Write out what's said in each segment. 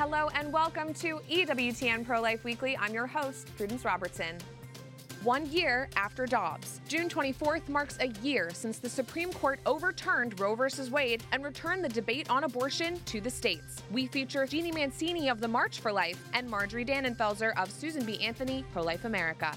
Hello and welcome to EWTN Pro Life Weekly. I'm your host, Prudence Robertson. One year after Dobbs, June 24th marks a year since the Supreme Court overturned Roe v. Wade and returned the debate on abortion to the states. We feature Jeanne Mancini of the March for Life and Marjorie Dannenfelser of Susan B. Anthony Pro Life America.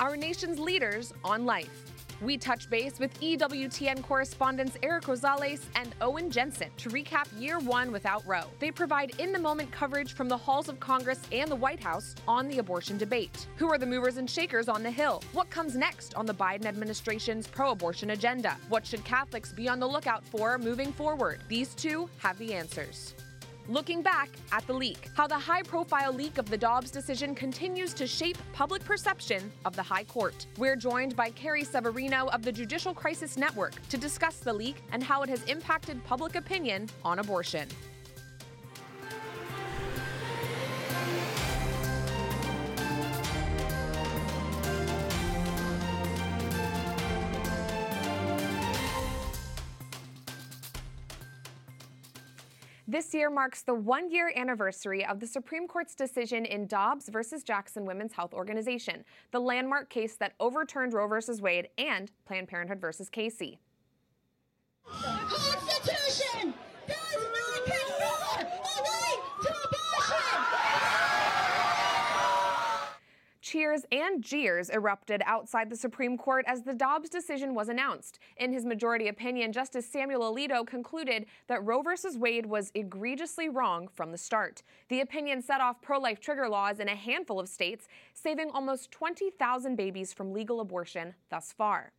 Our nation's leaders on life. We touch base with EWTN correspondents Eric Rosales and Owen Jensen to recap year one without Roe. They provide in the moment coverage from the halls of Congress and the White House on the abortion debate. Who are the movers and shakers on the Hill? What comes next on the Biden administration's pro abortion agenda? What should Catholics be on the lookout for moving forward? These two have the answers. Looking back at the leak, how the high profile leak of the Dobbs decision continues to shape public perception of the High Court. We're joined by Carrie Severino of the Judicial Crisis Network to discuss the leak and how it has impacted public opinion on abortion. This year marks the one year anniversary of the Supreme Court's decision in Dobbs versus Jackson Women's Health Organization, the landmark case that overturned Roe versus Wade and Planned Parenthood versus Casey. Constitution does not confer a right to abortion. Cheers and jeers erupted outside the Supreme Court as the Dobbs decision was announced. In his majority opinion, Justice Samuel Alito concluded that Roe v. Wade was egregiously wrong from the start. The opinion set off pro life trigger laws in a handful of states, saving almost 20,000 babies from legal abortion thus far.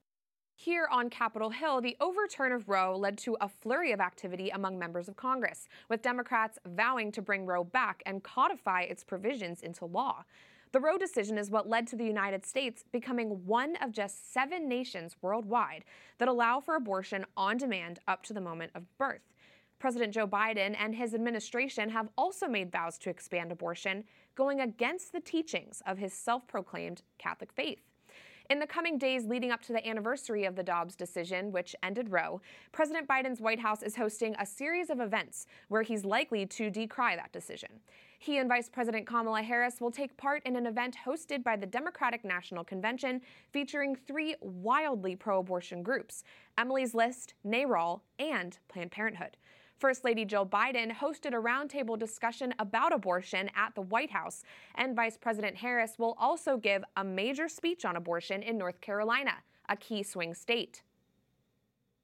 Here on Capitol Hill, the overturn of Roe led to a flurry of activity among members of Congress, with Democrats vowing to bring Roe back and codify its provisions into law. The Roe decision is what led to the United States becoming one of just seven nations worldwide that allow for abortion on demand up to the moment of birth. President Joe Biden and his administration have also made vows to expand abortion, going against the teachings of his self proclaimed Catholic faith. In the coming days leading up to the anniversary of the Dobbs decision, which ended Roe, President Biden's White House is hosting a series of events where he's likely to decry that decision. He and Vice President Kamala Harris will take part in an event hosted by the Democratic National Convention featuring three wildly pro abortion groups Emily's List, NARAL, and Planned Parenthood. First Lady Jill Biden hosted a roundtable discussion about abortion at the White House, and Vice President Harris will also give a major speech on abortion in North Carolina, a key swing state.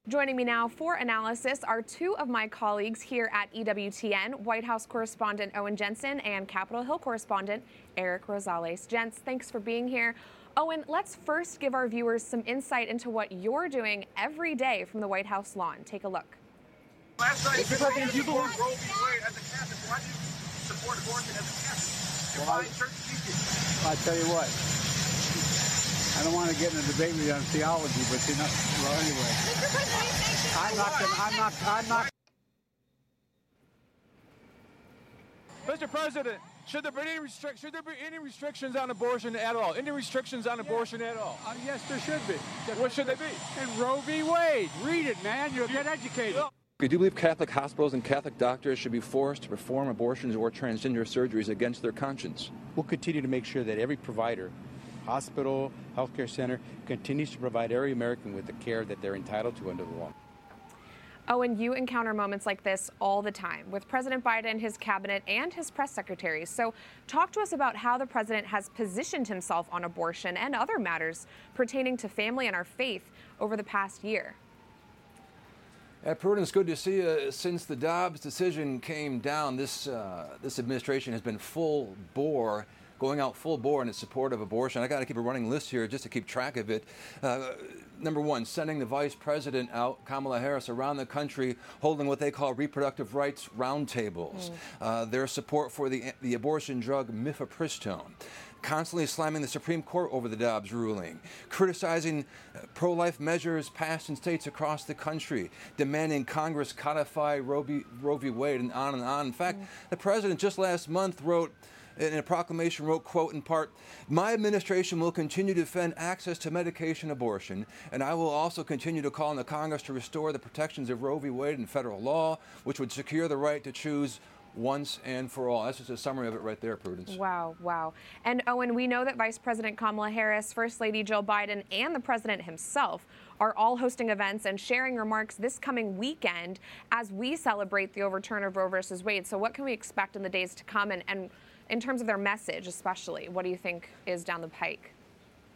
Joining me now for analysis are two of my colleagues here at EWTN White House correspondent Owen Jensen and Capitol Hill correspondent Eric Rosales. Gents, thanks for being here. Owen, let's first give our viewers some insight into what you're doing every day from the White House lawn. Take a look. Last night, you support Roe v. Wade as a Catholic. Why do you support abortion as a Catholic? You're Well, I- church teaching. I tell you what, I don't want to get in a debate with you on theology, but you know, well, anyway, Mr. President, I'm not gonna, I'm not, I'm not. Mr. President, should there be any restrict, should there be any restrictions on abortion at all? Any restrictions on abortion at all? Uh, yes, there should be. What should they be? And Roe v. Wade. Read it, man. You'll get educated. We do you believe Catholic hospitals and Catholic doctors should be forced to perform abortions or transgender surgeries against their conscience. We'll continue to make sure that every provider, hospital, healthcare center, continues to provide every American with the care that they're entitled to under the law. Oh, and you encounter moments like this all the time with President Biden, his cabinet, and his press secretaries. So, talk to us about how the president has positioned himself on abortion and other matters pertaining to family and our faith over the past year. Uh, Prudence, good to see you. Since the Dobbs decision came down, this uh, this administration has been full bore, going out full bore in its support of abortion. I got to keep a running list here just to keep track of it. Uh, number one, sending the vice president out, Kamala Harris, around the country, holding what they call reproductive rights roundtables. Uh, their support for the the abortion drug mifepristone constantly slamming the Supreme Court over the Dobbs ruling, criticizing uh, pro life measures passed in states across the country, demanding Congress codify Roe v. Roe v. Wade, and on and on. In fact, the president just last month wrote, in a proclamation wrote quote in part my administration will continue to defend access to medication abortion and i will also continue to call on the congress to restore the protections of roe v wade in federal law which would secure the right to choose once and for all. That's just a summary of it right there, Prudence. Wow, wow. And Owen, we know that Vice President Kamala Harris, First Lady Jill Biden, and the president himself are all hosting events and sharing remarks this coming weekend as we celebrate the overturn of Roe versus Wade. So, what can we expect in the days to come? And, and in terms of their message, especially, what do you think is down the pike?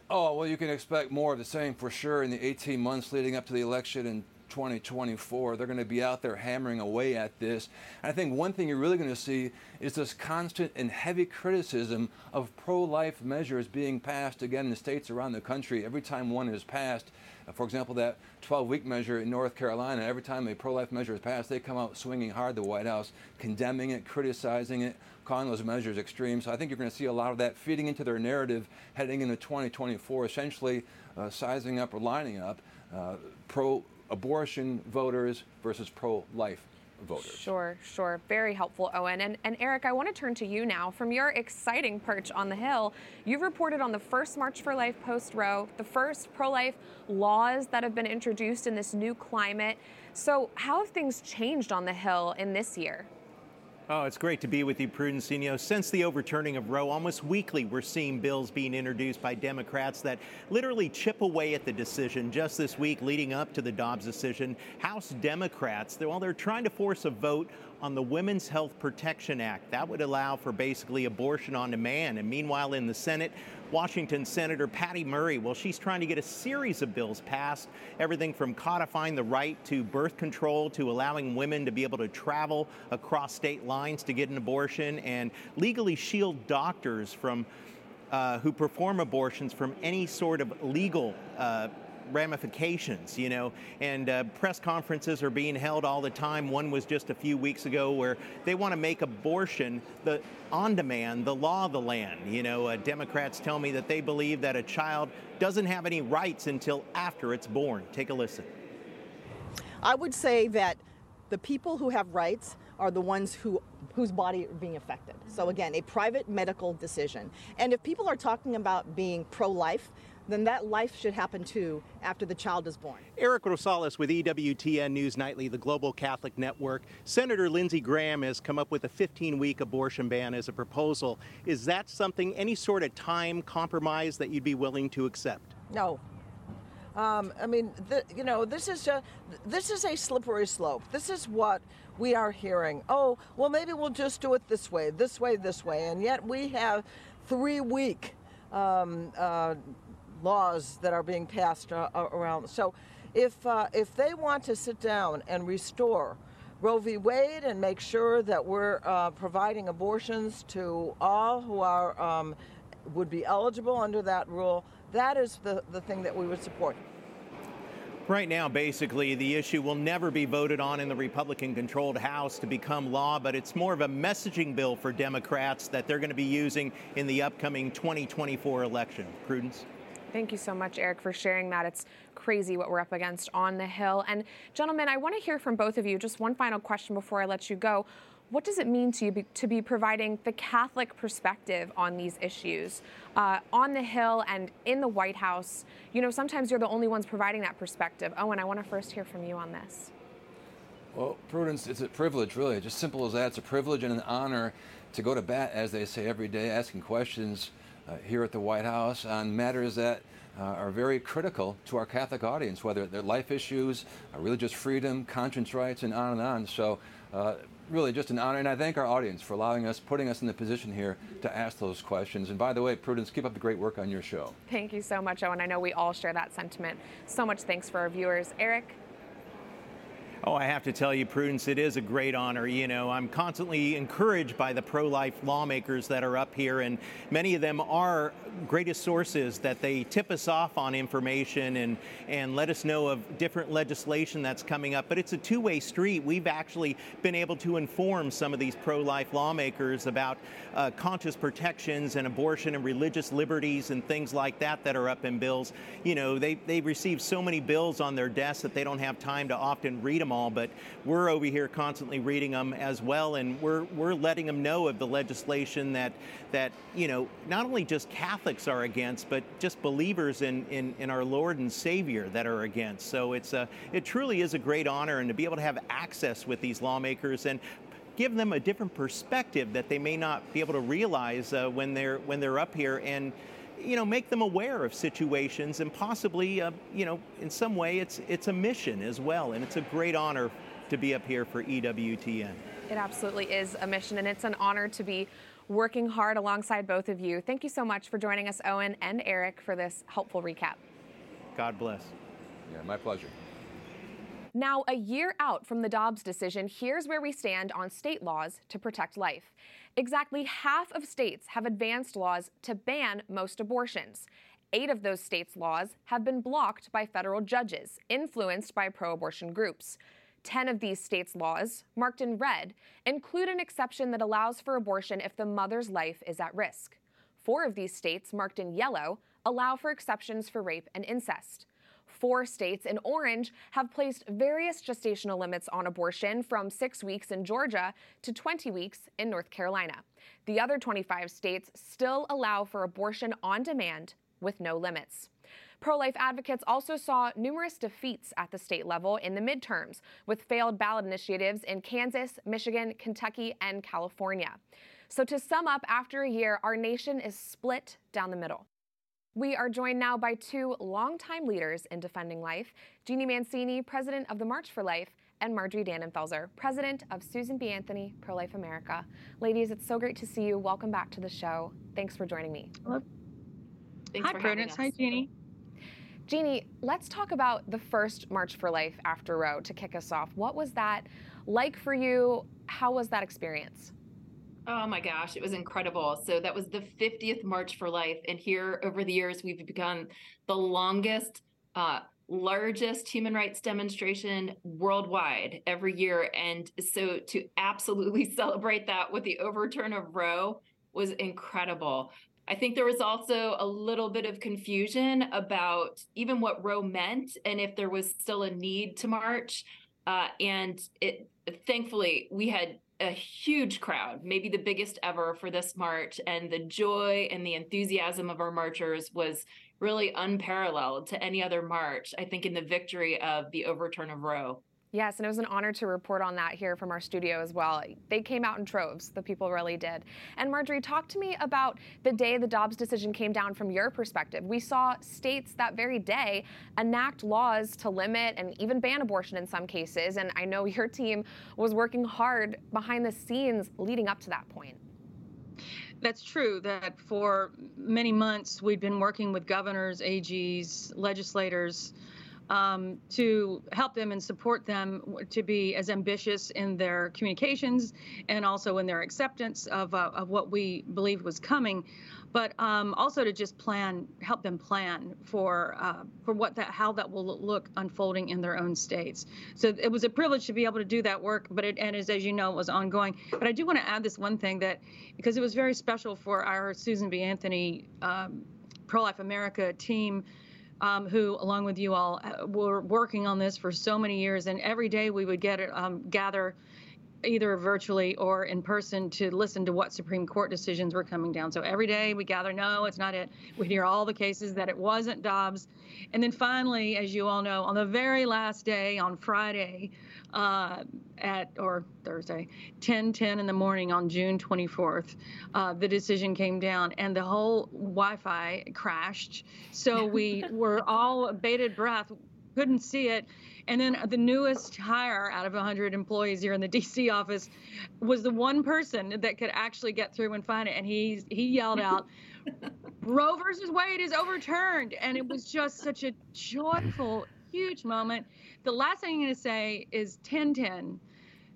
Oh, well, you can expect more of the same for sure in the 18 months leading up to the election in 2024. They're going to be out there hammering away at this. And I think one thing you're really going to see is this constant and heavy criticism of pro life measures being passed again in the states around the country. Every time one is passed, uh, for example, that 12 week measure in North Carolina, every time a pro life measure is passed, they come out swinging hard, the White House, condemning it, criticizing it, calling those measures extreme. So I think you're going to see a lot of that feeding into their narrative heading into 2024, essentially uh, sizing up or lining up uh, pro abortion voters versus pro life voters. Sure, sure. Very helpful, Owen. And, and Eric, I want to turn to you now. From your exciting perch on the Hill, you've reported on the first March for Life post Roe, the first pro life laws that have been introduced in this new climate. So, how have things changed on the Hill in this year? Oh, it's great to be with you, know, since the overturning of Roe, almost weekly we're seeing bills being introduced by Democrats that literally chip away at the decision. Just this week, leading up to the Dobbs decision, House Democrats, while they're trying to force a vote on the Women's Health Protection Act. That would allow for basically abortion on demand. And meanwhile, in the Senate, Washington Senator Patty Murray, well, she's trying to get a series of bills passed, everything from codifying the right to birth control to allowing women to be able to travel across state lines to get an abortion and legally shield doctors from uh, who perform abortions from any sort of legal uh, ramifications, you know, and uh, press conferences are being held all the time. One was just a few weeks ago where they want to make abortion the on demand, the law of the land. You know, uh, Democrats tell me that they believe that a child doesn't have any rights until after it's born. Take a listen. I would say that the people who have rights are the ones who whose body are being affected. So again, a private medical decision. And if people are talking about being pro-life, then that life should happen too after the child is born. Eric Rosales with EWTN News Nightly, the Global Catholic Network. Senator Lindsey Graham has come up with a 15 week abortion ban as a proposal. Is that something, any sort of time compromise that you'd be willing to accept? No. Um, I mean, the, you know, this is a this is a slippery slope. This is what we are hearing. Oh, well, maybe we'll just do it this way, this way, this way, and yet we have three week um, uh, laws that are being passed uh, around. So if, uh, if they want to sit down and restore Roe v. Wade and make sure that we're uh, providing abortions to all who are um, would be eligible under that rule, that is the, the thing that we would support. Right now, basically, the issue will never be voted on in the Republican controlled House to become law, but it's more of a messaging bill for Democrats that they're going to be using in the upcoming 2024 election. Prudence? Thank you so much, Eric, for sharing that. It's crazy what we're up against on the Hill. And, gentlemen, I want to hear from both of you. Just one final question before I let you go. What does it mean to you be, to be providing the Catholic perspective on these issues uh, on the Hill and in the White House? You know, sometimes you're the only ones providing that perspective. Owen, I want to first hear from you on this. Well, Prudence, it's a privilege, really. Just simple as that. It's a privilege and an honor to go to bat, as they say, every day, asking questions here at the White House on matters that uh, are very critical to our Catholic audience, whether they're life issues, uh, religious freedom, conscience rights, and on and on. So, uh, really, just an honor. And I thank our audience for allowing us, putting us in the position here to ask those questions. And by the way, Prudence, keep up the great work on your show. Thank you so much, Owen. I know we all share that sentiment. So much thanks for our viewers. Eric? Oh, I have to tell you, Prudence, it is a great honor. You know, I'm constantly encouraged by the pro life lawmakers that are up here, and many of them are greatest sources that they tip us off on information and, and let us know of different legislation that's coming up. But it's a two way street. We've actually been able to inform some of these pro life lawmakers about uh, conscious protections and abortion and religious liberties and things like that that are up in bills. You know, they, they receive so many bills on their desks that they don't have time to often read them them all, but we're over here constantly reading them as well, and we're we're letting them know of the legislation that that you know not only just Catholics are against, but just believers in in, in our Lord and Savior that are against. So it's a it truly is a great honor, and to be able to have access with these lawmakers and give them a different perspective that they may not be able to realize uh, when they're when they're up here and you know make them aware of situations and possibly uh, you know in some way it's it's a mission as well and it's a great honor to be up here for EWTN. It absolutely is a mission and it's an honor to be working hard alongside both of you. Thank you so much for joining us Owen and Eric for this helpful recap. God bless. Yeah, my pleasure. Now, a year out from the Dobbs decision, here's where we stand on state laws to protect life. Exactly half of states have advanced laws to ban most abortions. Eight of those states' laws have been blocked by federal judges, influenced by pro abortion groups. Ten of these states' laws, marked in red, include an exception that allows for abortion if the mother's life is at risk. Four of these states, marked in yellow, allow for exceptions for rape and incest. Four states in orange have placed various gestational limits on abortion from six weeks in Georgia to 20 weeks in North Carolina. The other 25 states still allow for abortion on demand with no limits. Pro life advocates also saw numerous defeats at the state level in the midterms, with failed ballot initiatives in Kansas, Michigan, Kentucky, and California. So, to sum up, after a year, our nation is split down the middle. We are joined now by two longtime leaders in defending life Jeanne Mancini, president of the March for Life, and Marjorie Dannenfelser, president of Susan B. Anthony Pro Life America. Ladies, it's so great to see you. Welcome back to the show. Thanks for joining me. Hello. Thanks Hi, Prudence. Hi, Jeanne. Jeanne, let's talk about the first March for Life after Roe to kick us off. What was that like for you? How was that experience? Oh my gosh, it was incredible. So that was the 50th March for Life. And here over the years, we've become the longest, uh, largest human rights demonstration worldwide every year. And so to absolutely celebrate that with the overturn of Roe was incredible. I think there was also a little bit of confusion about even what Roe meant and if there was still a need to march. Uh, and it thankfully we had a huge crowd, maybe the biggest ever for this march. And the joy and the enthusiasm of our marchers was really unparalleled to any other march, I think, in the victory of the overturn of Roe. Yes, and it was an honor to report on that here from our studio as well. They came out in troves, the people really did. And Marjorie, talk to me about the day the Dobbs decision came down from your perspective. We saw states that very day enact laws to limit and even ban abortion in some cases, and I know your team was working hard behind the scenes leading up to that point. That's true. That for many months we'd been working with governors, AGs, legislators, um, to help them and support them to be as ambitious in their communications and also in their acceptance of, uh, of what we believed was coming, but um, also to just plan, help them plan for uh, for what that how that will look unfolding in their own states. So it was a privilege to be able to do that work, but it and as, as you know, it was ongoing. But I do want to add this one thing that because it was very special for our Susan B. Anthony um, Pro Life America team um, who, along with you all, uh, were working on this for so many years. And every day we would get um, gather either virtually or in person to listen to what Supreme Court decisions were coming down. So every day we gather, no, it's not it. We hear all the cases that it wasn't Dobbs. And then finally, as you all know, on the very last day, on Friday, uh, at or Thursday, 10:10 in the morning on June 24th, uh, the decision came down and the whole Wi-Fi crashed. So we were all bated breath, couldn't see it. And then the newest hire out of 100 employees here in the DC office was the one person that could actually get through and find it. And he he yelled out, "Roe versus Wade is overturned!" And it was just such a joyful, huge moment. The last thing I'm going to say is 1010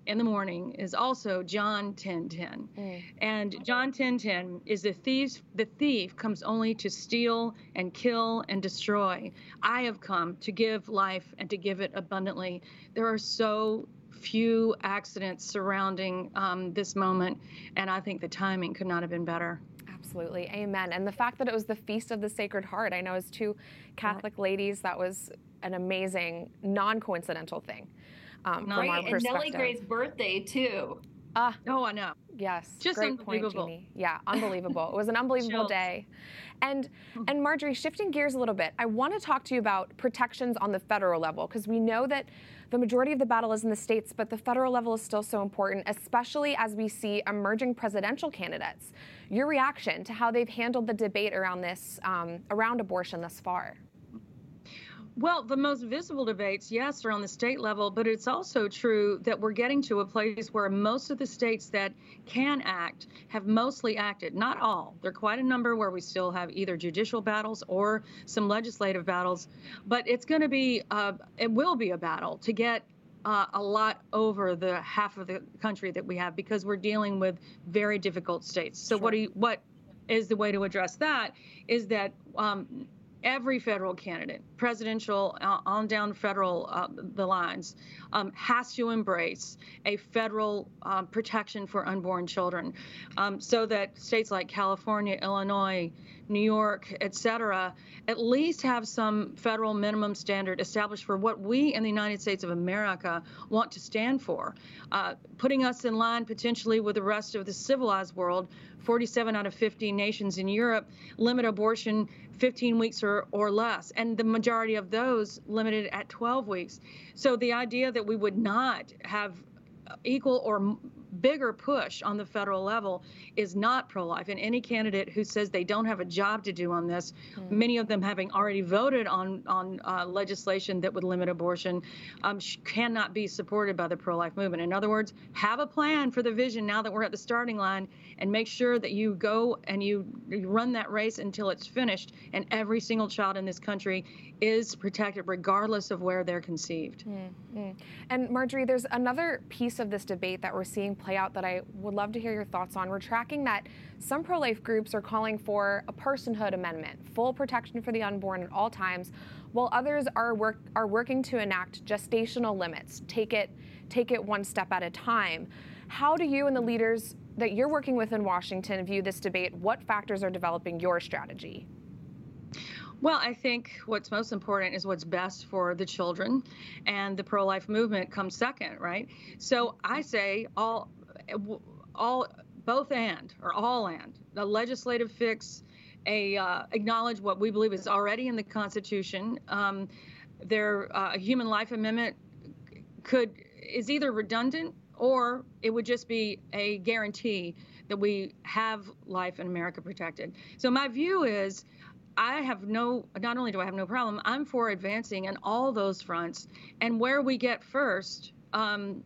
in the morning is also John 10:10. Mm. And John 10:10 is the thief the thief comes only to steal and kill and destroy. I have come to give life and to give it abundantly. There are so few accidents surrounding um, this moment, and I think the timing could not have been better. Absolutely. Amen. And the fact that it was the Feast of the Sacred Heart, I know as two Catholic ladies, that was an amazing, non coincidental thing. Um, right, and Nellie Gray's birthday too. Ah. Oh, I know. Yes. Just great point, unbelievable. Jeanne. Yeah, unbelievable. it was an unbelievable day. And and Marjorie, shifting gears a little bit, I want to talk to you about protections on the federal level because we know that the majority of the battle is in the states, but the federal level is still so important, especially as we see emerging presidential candidates. Your reaction to how they've handled the debate around this, um, around abortion thus far? Well, the most visible debates, yes, are on the state level, but it's also true that we're getting to a place where most of the states that can act have mostly acted. Not all. There are quite a number where we still have either judicial battles or some legislative battles, but it's going to be, uh, it will be a battle to get uh, a lot over the half of the country that we have because we're dealing with very difficult states. So what do you, what is the way to address that? Is that um, every federal candidate, presidential uh, on down federal uh, the lines, um, has to embrace a federal um, protection for unborn children, um, so that states like California, Illinois, New York, et cetera, at least have some federal minimum standard established for what we in the United States of America want to stand for, uh, putting us in line potentially with the rest of the civilized world. 47 out of 50 nations in Europe limit abortion 15 weeks or, or less, and the majority of those limited at 12 weeks. So the idea that we would not have equal or bigger push on the federal level is not pro-life. And any candidate who says they don't have a job to do on this many of them having already voted on on uh, legislation that would limit abortion um, sh- cannot be supported by the pro-life movement. In other words have a plan for the vision now that we're at the starting line and make sure that you go and you, you run that race until it's finished. And every single child in this country is protected regardless of where they're conceived. Mm. And Marjorie, there's another piece of this debate that we're seeing play out that I would love to hear your thoughts on. We're tracking that some pro life groups are calling for a personhood amendment, full protection for the unborn at all times, while others are, work, are working to enact gestational limits, take it, take it one step at a time. How do you and the leaders that you're working with in Washington view this debate? What factors are developing your strategy? Well, I think what's most important is what's best for the children, and the pro-life movement comes second, right? So I say all, all, both and or all and the legislative fix, a uh, acknowledge what we believe is already in the Constitution. Um, their uh, human life amendment could is either redundant or it would just be a guarantee that we have life in America protected. So my view is I have no, not only do I have no problem, I'm for advancing in all those fronts. And where we get first, um,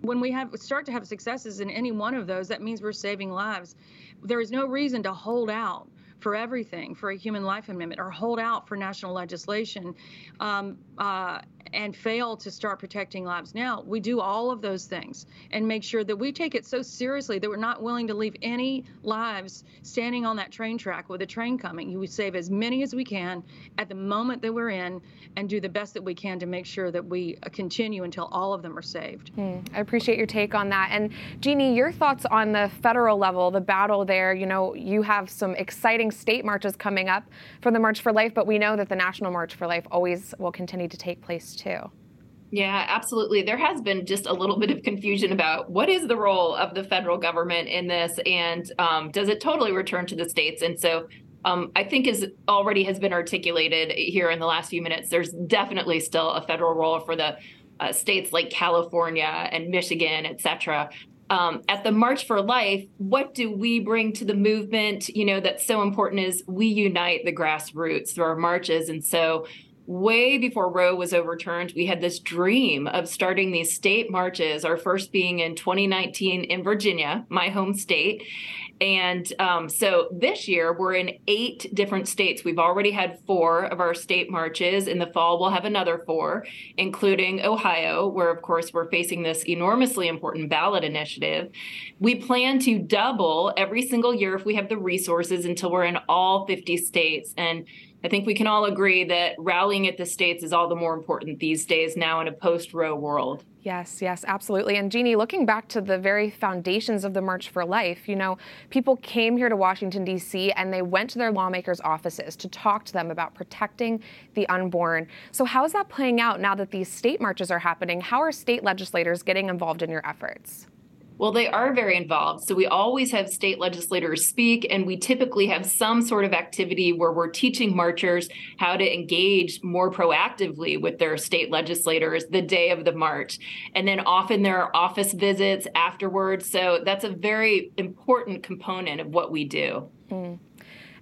when we have start to have successes in any one of those, that means we're saving lives. There is no reason to hold out for everything for a human life amendment or hold out for national legislation um, uh, and fail to start protecting lives now. We do all of those things and make sure that we take it so seriously that we're not willing to leave any lives standing on that train track with a train coming. We save as many as we can at the moment that we're in and do the best that we can to make sure that we continue until all of them are saved. Hmm, I appreciate your take on that. And Jeanne, your thoughts on the federal level, the battle there. You know, you have some exciting state marches coming up for the March for Life, but we know that the National March for Life always will continue to take place too. Yeah, absolutely. There has been just a little bit of confusion about what is the role of the federal government in this, and um, does it totally return to the states? And so, um, I think as already has been articulated here in the last few minutes, there's definitely still a federal role for the uh, states like California and Michigan, et cetera. Um, at the March for Life, what do we bring to the movement? You know, that's so important is we unite the grassroots through our marches. And so way before Roe was overturned, we had this dream of starting these state marches, our first being in 2019 in Virginia, my home state. And um, so this year, we're in eight different states. We've already had four of our state marches. In the fall, we'll have another four, including Ohio, where, of course, we're facing this enormously important ballot initiative. We plan to double every single year if we have the resources until we're in all 50 states. And I think we can all agree that rallying at the states is all the more important these days now in a post Roe world. Yes, yes, absolutely. And Jeanne, looking back to the very foundations of the March for Life, you know, people came here to Washington, D.C., and they went to their lawmakers' offices to talk to them about protecting the unborn. So, how is that playing out now that these state marches are happening? How are state legislators getting involved in your efforts? Well, they are very involved. So we always have state legislators speak, and we typically have some sort of activity where we're teaching marchers how to engage more proactively with their state legislators the day of the march. And then often there are office visits afterwards. So that's a very important component of what we do. Mm.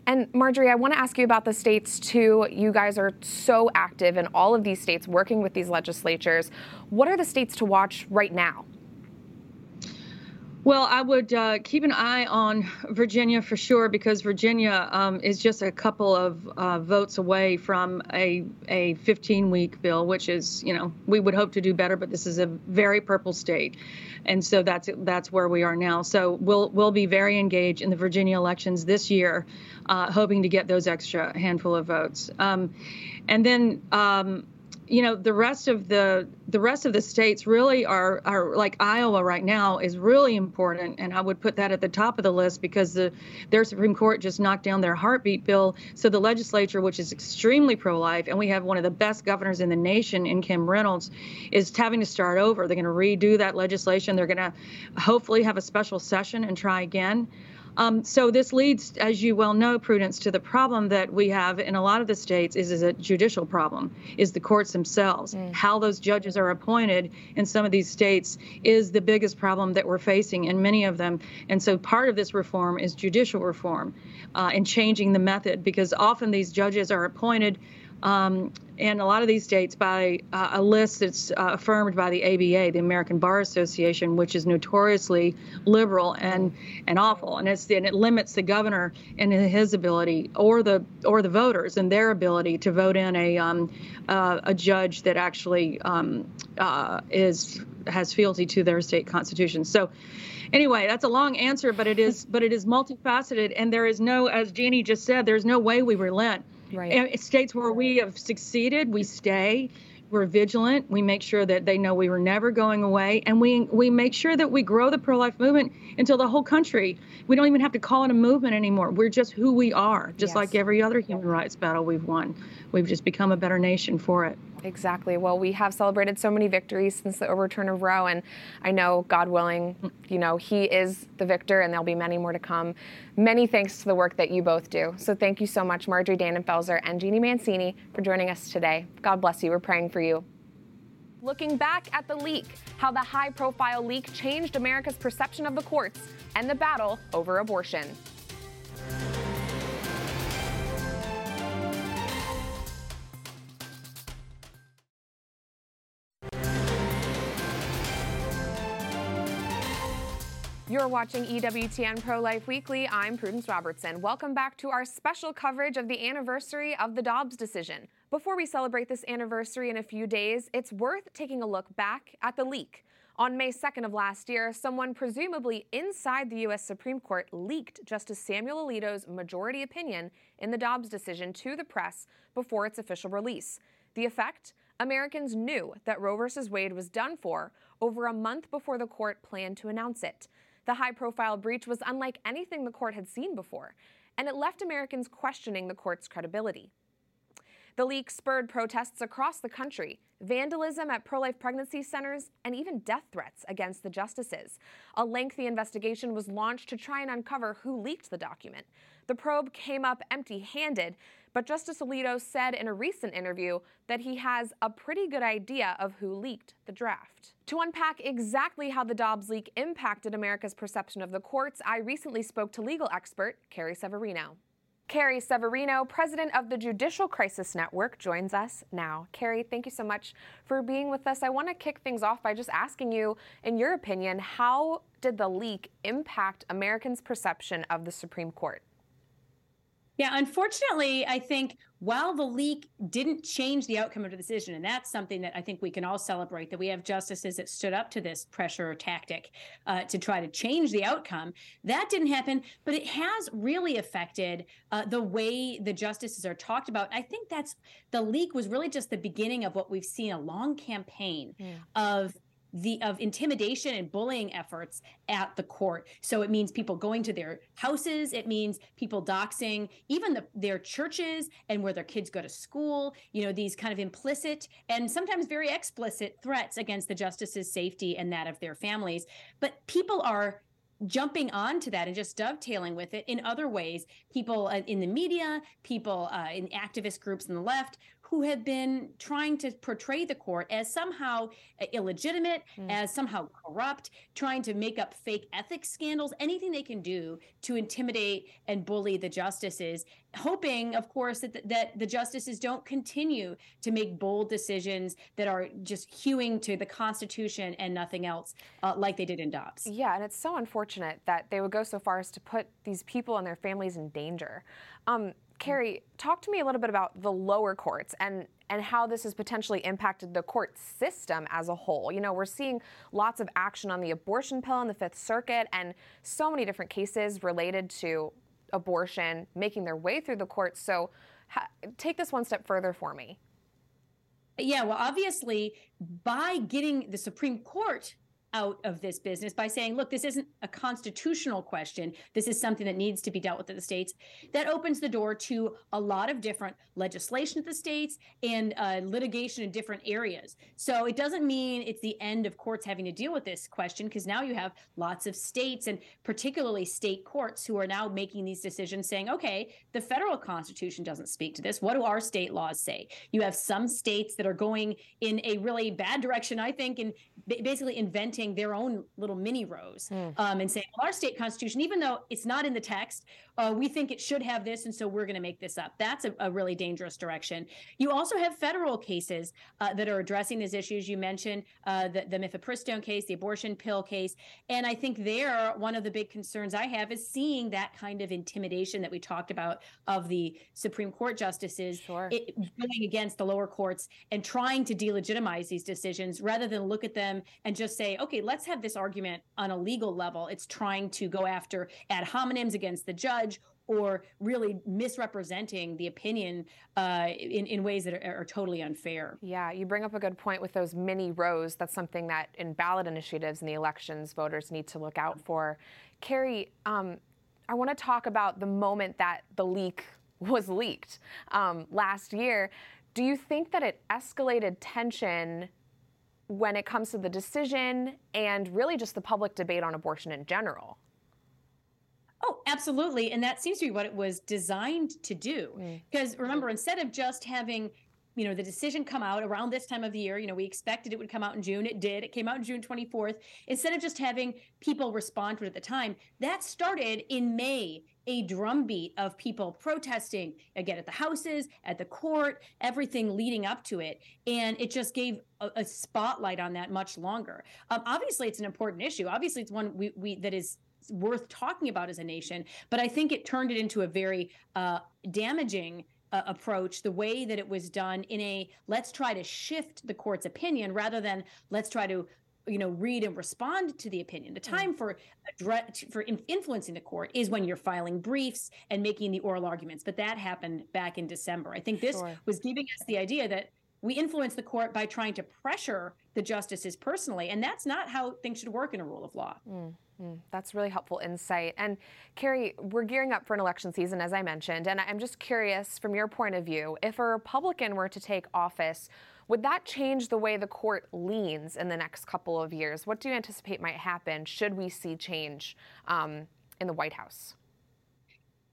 And Marjorie, I want to ask you about the states too. You guys are so active in all of these states working with these legislatures. What are the states to watch right now? Well, I would uh, keep an eye on Virginia for sure because Virginia um, is just a couple of uh, votes away from a a 15 week bill, which is you know we would hope to do better, but this is a very purple state, and so that's that's where we are now. So we'll we'll be very engaged in the Virginia elections this year, uh, hoping to get those extra handful of votes, um, and then. Um, you know the rest of the the rest of the states really are are like Iowa right now is really important and I would put that at the top of the list because the their Supreme Court just knocked down their heartbeat bill. So the legislature which is extremely pro-life and we have one of the best governors in the nation in Kim Reynolds is having to start over. They're going to redo that legislation. They're going to hopefully have a special session and try again um, so this leads, as you well know, Prudence, to the problem that we have in a lot of the states is, is a judicial problem, is the courts themselves. Mm. How those judges are appointed in some of these states is the biggest problem that we're facing in many of them. And so part of this reform is judicial reform uh, and changing the method because often these judges are appointed um, and a lot of these states by uh, a list that's uh, affirmed by the ABA, the American Bar Association, which is notoriously liberal and and awful, and it's and it limits the governor and his ability, or the or the voters and their ability to vote in a um, uh, a judge that actually um, uh, is has fealty to their state constitution. So anyway, that's a long answer, but it is but it is multifaceted, and there is no, as Jeanne just said, there's no way we relent Right. States where we have succeeded, we stay. We're vigilant. We make sure that they know we were never going away, and we we make sure that we grow the pro-life movement until the whole country. We don't even have to call it a movement anymore. We're just who we are, just yes. like every other human rights battle we've won. We've just become a better nation for it. Exactly. Well, we have celebrated so many victories since the overturn of Roe, and I know, God willing, you know, He is the victor, and there'll be many more to come. Many thanks to the work that you both do. So thank you so much, Marjorie Dannenfelser and Jeanne Mancini, for joining us today. God bless you. We're praying for you. Looking back at the leak, how the high profile leak changed America's perception of the courts and the battle over abortion. You're watching EWTN Pro Life Weekly. I'm Prudence Robertson. Welcome back to our special coverage of the anniversary of the Dobbs decision. Before we celebrate this anniversary in a few days, it's worth taking a look back at the leak. On May 2nd of last year, someone presumably inside the U.S. Supreme Court leaked Justice Samuel Alito's majority opinion in the Dobbs decision to the press before its official release. The effect? Americans knew that Roe v. Wade was done for over a month before the court planned to announce it. The high profile breach was unlike anything the court had seen before, and it left Americans questioning the court's credibility. The leak spurred protests across the country, vandalism at pro life pregnancy centers, and even death threats against the justices. A lengthy investigation was launched to try and uncover who leaked the document. The probe came up empty handed, but Justice Alito said in a recent interview that he has a pretty good idea of who leaked the draft. To unpack exactly how the Dobbs leak impacted America's perception of the courts, I recently spoke to legal expert Carrie Severino. Carrie Severino, president of the Judicial Crisis Network, joins us now. Carrie, thank you so much for being with us. I want to kick things off by just asking you, in your opinion, how did the leak impact Americans' perception of the Supreme Court? Yeah, unfortunately, I think while the leak didn't change the outcome of the decision, and that's something that I think we can all celebrate that we have justices that stood up to this pressure tactic uh, to try to change the outcome. That didn't happen, but it has really affected uh, the way the justices are talked about. I think that's the leak was really just the beginning of what we've seen a long campaign mm. of the of intimidation and bullying efforts at the court. So it means people going to their houses. It means people doxing even the, their churches and where their kids go to school. You know these kind of implicit and sometimes very explicit threats against the justices' safety and that of their families. But people are jumping onto that and just dovetailing with it in other ways. People uh, in the media, people uh, in activist groups on the left who have been trying to portray the court as somehow uh, illegitimate, mm. as somehow corrupt, trying to make up fake ethics scandals, anything they can do to intimidate and bully the justices, hoping, of course, that the, that the justices don't continue to make bold decisions that are just hewing to the Constitution and nothing else, uh, like they did in Dobbs. Yeah, and it's so unfortunate that they would go so far as to put these people and their families in danger. Um, Carrie, talk to me a little bit about the lower courts and and how this has potentially impacted the court system as a whole. You know, we're seeing lots of action on the abortion pill in the Fifth Circuit and so many different cases related to abortion making their way through the courts. So, ha- take this one step further for me. Yeah, well, obviously, by getting the Supreme Court out of this business by saying, look, this isn't a constitutional question. This is something that needs to be dealt with at the states. That opens the door to a lot of different legislation at the states and uh, litigation in different areas. So it doesn't mean it's the end of courts having to deal with this question because now you have lots of states and particularly state courts who are now making these decisions saying, okay, the federal constitution doesn't speak to this. What do our state laws say? You have some states that are going in a really bad direction, I think, and basically inventing their own little mini Roes mm. um, and saying, well, our state constitution, even though it's not in the text, uh, we think it should have this, and so we're going to make this up. That's a, a, really dangerous direction. You also have federal cases uh, that are addressing these issues. You mentioned uh, the, the mifepristone case, the abortion pill case, and I think there one of the big concerns I have is seeing that kind of intimidation that we talked about of the Supreme Court justices sure. it, going against the lower courts and trying to delegitimize these decisions rather than look at them and just say, okay, let's have this argument on a legal level. It's trying to go after ad hominems against the judge or really misrepresenting the opinion uh, in, in ways that are, are, totally unfair. Yeah, you bring up a good point with those mini Roes. That's something that in ballot initiatives in the elections, voters need to look out for. Carrie, um, I want to talk about the moment that the leak was leaked um, last year. Do you think that it escalated tension when it comes to the decision and really just the public debate on abortion in general? Oh, absolutely. And that seems to be what it was designed to do. Mm. Because remember, instead of just having you know the decision come out around this time of the year you know we expected it would come out in june. It did. It came out june 24th instead of just having people respond to it at the time that started in may a drumbeat of people protesting again at the houses at the court everything leading up to it. And it just gave a, a spotlight on that much longer. Um, obviously it's an important issue. Obviously it's one we, we that is worth talking about as a nation. But I think it turned it into a very uh, damaging uh, approach, the way that it was done in a let's try to shift the court's opinion rather than let's try to you know read and respond to the opinion the time mm. for for influencing the court is when you're filing briefs and making the oral arguments but that happened back in december i think this sure. was giving us the idea that we influence the court by trying to pressure the justices personally and that's not how things should work in a rule of law mm. Mm, that's really helpful insight. And Carrie, we're gearing up for an election season, as I mentioned, and I'm just curious from your point of view, if a Republican were to take office, would that change the way the court leans in the next couple of years? What do you anticipate might happen should we see change um, in the White House?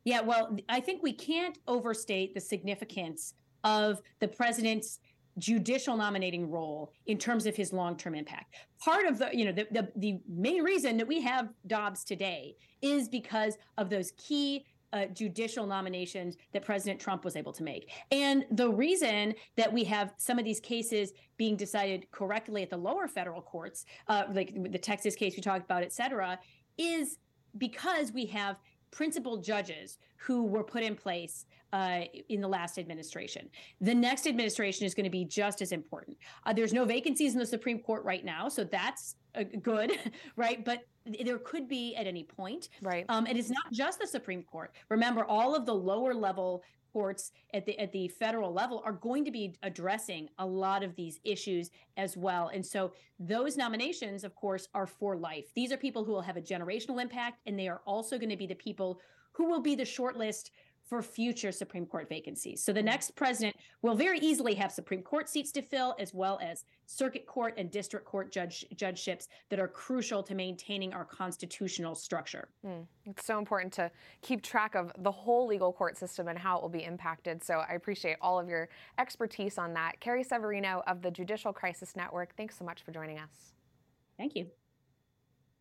Yeah, well, I think we can't overstate the significance of the president's judicial nominating role in terms of his long-term impact. Part of the, you know, the, the, the main reason that we have Dobbs today is because of those key uh, judicial nominations that President Trump was able to make. And the reason that we have some of these cases being decided correctly at the lower federal courts, uh, like the Texas case we talked about, et cetera, is because we have principal judges who were put in place uh, in the last administration. The next administration is going to be just as important. Uh, there's no vacancies in the Supreme Court right now, so that's uh, good, right? But there could be at any point. Right. Um, and it's not just the Supreme Court. Remember, all of the lower level courts at the at the federal level are going to be addressing a lot of these issues as well. And so those nominations, of course, are for life. These are people who will have a generational impact, and they are also going to be the people who will be the shortlist for future Supreme Court vacancies. So the Mm-hmm. next president will very easily have Supreme Court seats to fill, as well as circuit court and district court judge judgeships that are crucial to maintaining our constitutional structure. Mm. It's so important to keep track of the whole legal court system and how it will be impacted. So I appreciate all of your expertise on that. Carrie Severino of the Judicial Crisis Network, thanks so much for joining us. Thank you.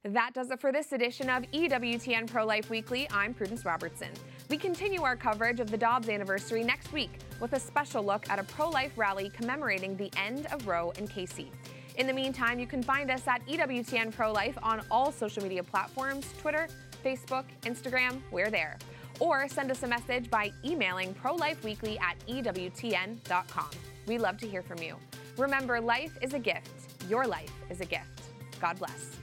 That does it for this edition of EWTN Pro Life Weekly. I'm Prudence Robertson. We continue our coverage of the Dobbs anniversary next week with a special look at a pro life rally commemorating the end of Roe and Casey. In the meantime, you can find us at EWTN Pro Life on all social media platforms Twitter, Facebook, Instagram, we're there. Or send us a message by emailing prolifeweekly at EWTN.com. We love to hear from you. Remember, life is a gift. Your life is a gift. God bless.